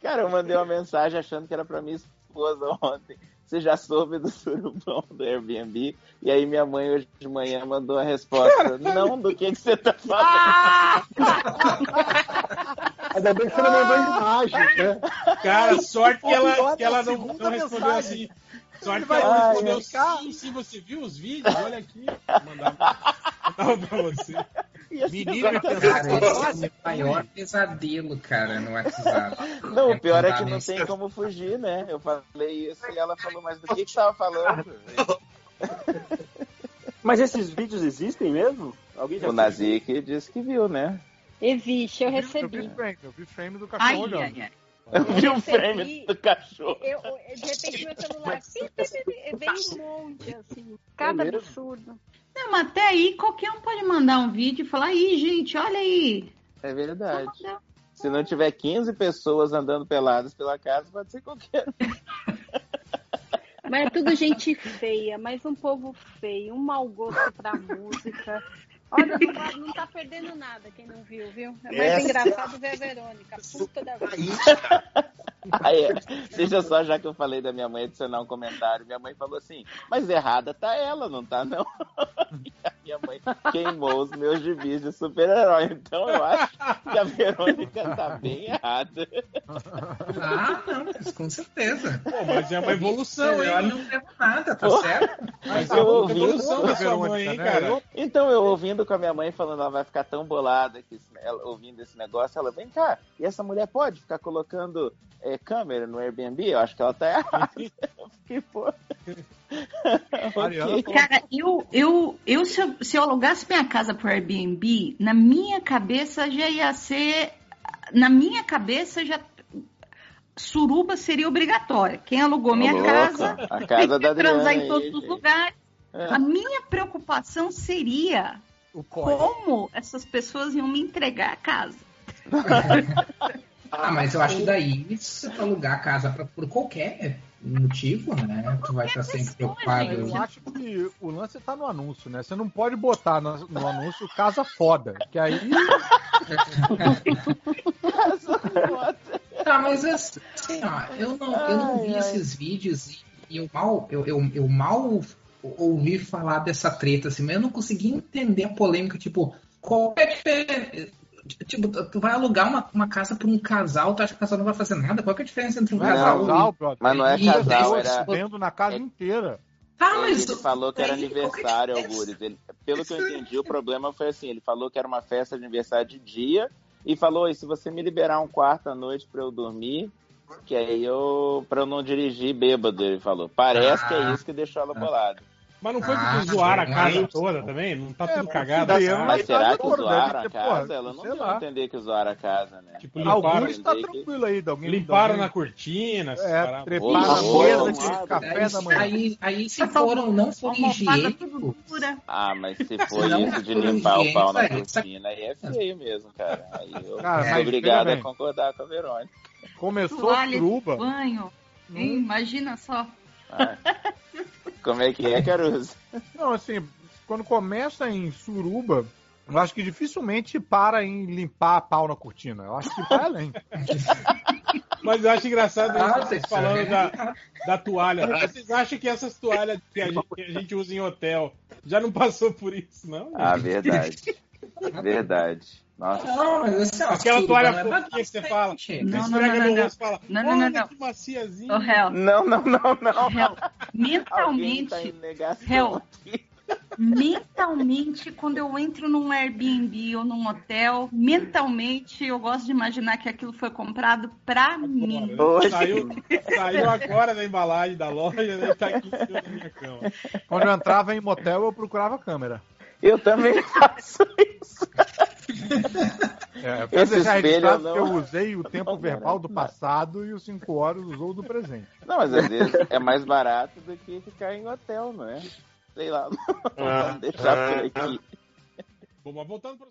Cara, eu mandei uma mensagem achando que era pra minha esposa ontem. Você já soube do surubão do Airbnb? E aí minha mãe hoje de manhã mandou a resposta. Não, do que, que você tá falando? Ainda bem que você não mandou imagem, né? Cara, sorte que ela, que ela não, não respondeu assim. Sorte que vai ela respondeu sim, sim, você viu os vídeos? Olha aqui. Mandava, mandava pra você. Menino, Cara, esse é o maior pesadelo, cara, no WhatsApp. Não, o pior é que não tem como fugir, né? Eu falei isso e ela falou, mas do que que você tava falando? Mas esses vídeos existem mesmo? Alguém já O Nazik disse que viu, né? Existe, eu Eu vi recebi. frame, eu vi frame do Ai, cachorro olhando. ai, ai. Eu vi o recebi. frame do cachorro. Eu, eu- de repente meu celular veio um monte, assim. Cada mesmo? absurdo. Não, mas até aí qualquer um pode mandar um vídeo e falar, aí, gente, olha aí. É verdade. Se não tiver 15 pessoas andando peladas pela casa, pode ser qualquer um. Mas é tudo gente feia, mas um povo feio, um mau gosto pra música. Olha, não tá, não tá perdendo nada quem não viu, viu? É mais Essa- engraçado ver a Verônica, puta da vida. Aí, Aí, deixa só, já que eu falei da minha mãe adicionar um comentário, minha mãe falou assim, mas errada tá ela, não tá não? E a minha mãe queimou os meus gibis de super-herói, então eu acho que a Verônica tá bem errada. Ah, não, mas com certeza. Pô, mas é uma evolução, Eu hein? não levo nada, tá Pô. certo? Mas eu é uma ouvi evolução da sua Verônica, mãe, hein, né? cara? Eu- Então, eu ouvindo com a minha mãe falando, ela vai ficar tão bolada que ela, ouvindo esse negócio, ela, vem cá, e essa mulher pode ficar colocando é, câmera no Airbnb? Eu acho que ela tá errada. Eu fiquei, pô. Mariana Ok. falou- Cara, eu, eu, eu se, eu se eu alugasse minha casa pro Airbnb, na minha cabeça já ia ser. Na minha cabeça já. Suruba seria obrigatória. Quem alugou minha Ô, louco, casa a tem casa que da Adriana transar em aí, todos os lugares. É. A minha preocupação seria como essas pessoas iam me entregar a casa. Ah, mas eu acho que daí, se você for alugar a casa pra, por qualquer motivo, né? Tu vai estar sempre pessoa, preocupado. Eu acho que o lance tá no anúncio, né? Você não pode botar no, no anúncio casa foda, que aí Tá, mas assim, ó, eu não, eu não vi Ai, ai. esses vídeos e, e eu mal, eu, eu, eu mal ouvi falar dessa treta, assim, mas eu não consegui entender a polêmica, tipo, qual é a diferença? Tipo, tu vai alugar uma, uma casa pra um casal, tu acha que o casal não vai fazer nada? Qual que é a diferença entre um não é casal casal, brother. Mas não é E casal, era. Vendo na casa É- inteira. Ah, Ele, mas ele falou que era que é aniversário, diferença? Algures. Ele, pelo que eu entendi, o problema foi assim: ele falou que era uma festa de aniversário de dia e falou: e se você me liberar um quarto à noite pra eu dormir, que aí eu. pra eu não dirigir bêbado, ele falou. Parece que é Ah. isso que deixou ela bolada. Mas não foi Ah, porque zoaram a casa não. toda também? Não tá É, tudo cagado? cara? Mas Mas será tá que zoaram a casa? porra, Ela não deu a entender que zoaram a casa, né? Tipo, a limparam, Alguns tá tranquilo aí, alguém. limparam na cortina, É, paradas. trepar Ô, na louco, mesa de café da manhã. aí, aí se for, não Almofada tudo higiênico. Ah, mas se for Não, isso de limpar o pau na cortina, aí é feio mesmo, cara. Aí eu Cara, sou obrigado a concordar com a Verônica. Começou de truba. banho. hein? Imagina só. Ah. Como é que é, Caruso? Não, assim, quando começa em suruba, eu acho que dificilmente para em limpar a pau na cortina. Eu acho que vai além. Mas eu acho engraçado Ah, vocês tem- falando da, da toalha. Vocês acham que essas toalhas que a, gente, que a gente usa em hotel já não passou por isso, não? Ah, verdade. Verdade. Nossa. Não, mas assim, Aquela suruba toalha não é fofinha que você fala. Não, Você não, não, no não, rosto fala, Não, não, não, não. que maciazinha. Não, não, não, não. Alguém mentalmente, tá mentalmente, quando eu entro num Airbnb ou num hotel, mentalmente eu gosto de imaginar que aquilo foi comprado pra mim. Hoje. Saiu, saiu agora da embalagem da loja né, e tá aqui em cima da minha cama. Quando eu entrava em motel, eu procurava a câmera. Eu também faço isso. É, Esse deixar espelho não- eu usei o tempo não verbal do passado e os 5 horas usou do presente. Não, mas às vezes é mais barato do que ficar em hotel, não é? Sei lá. Vamos deixar por aqui. Bom, mas voltando pro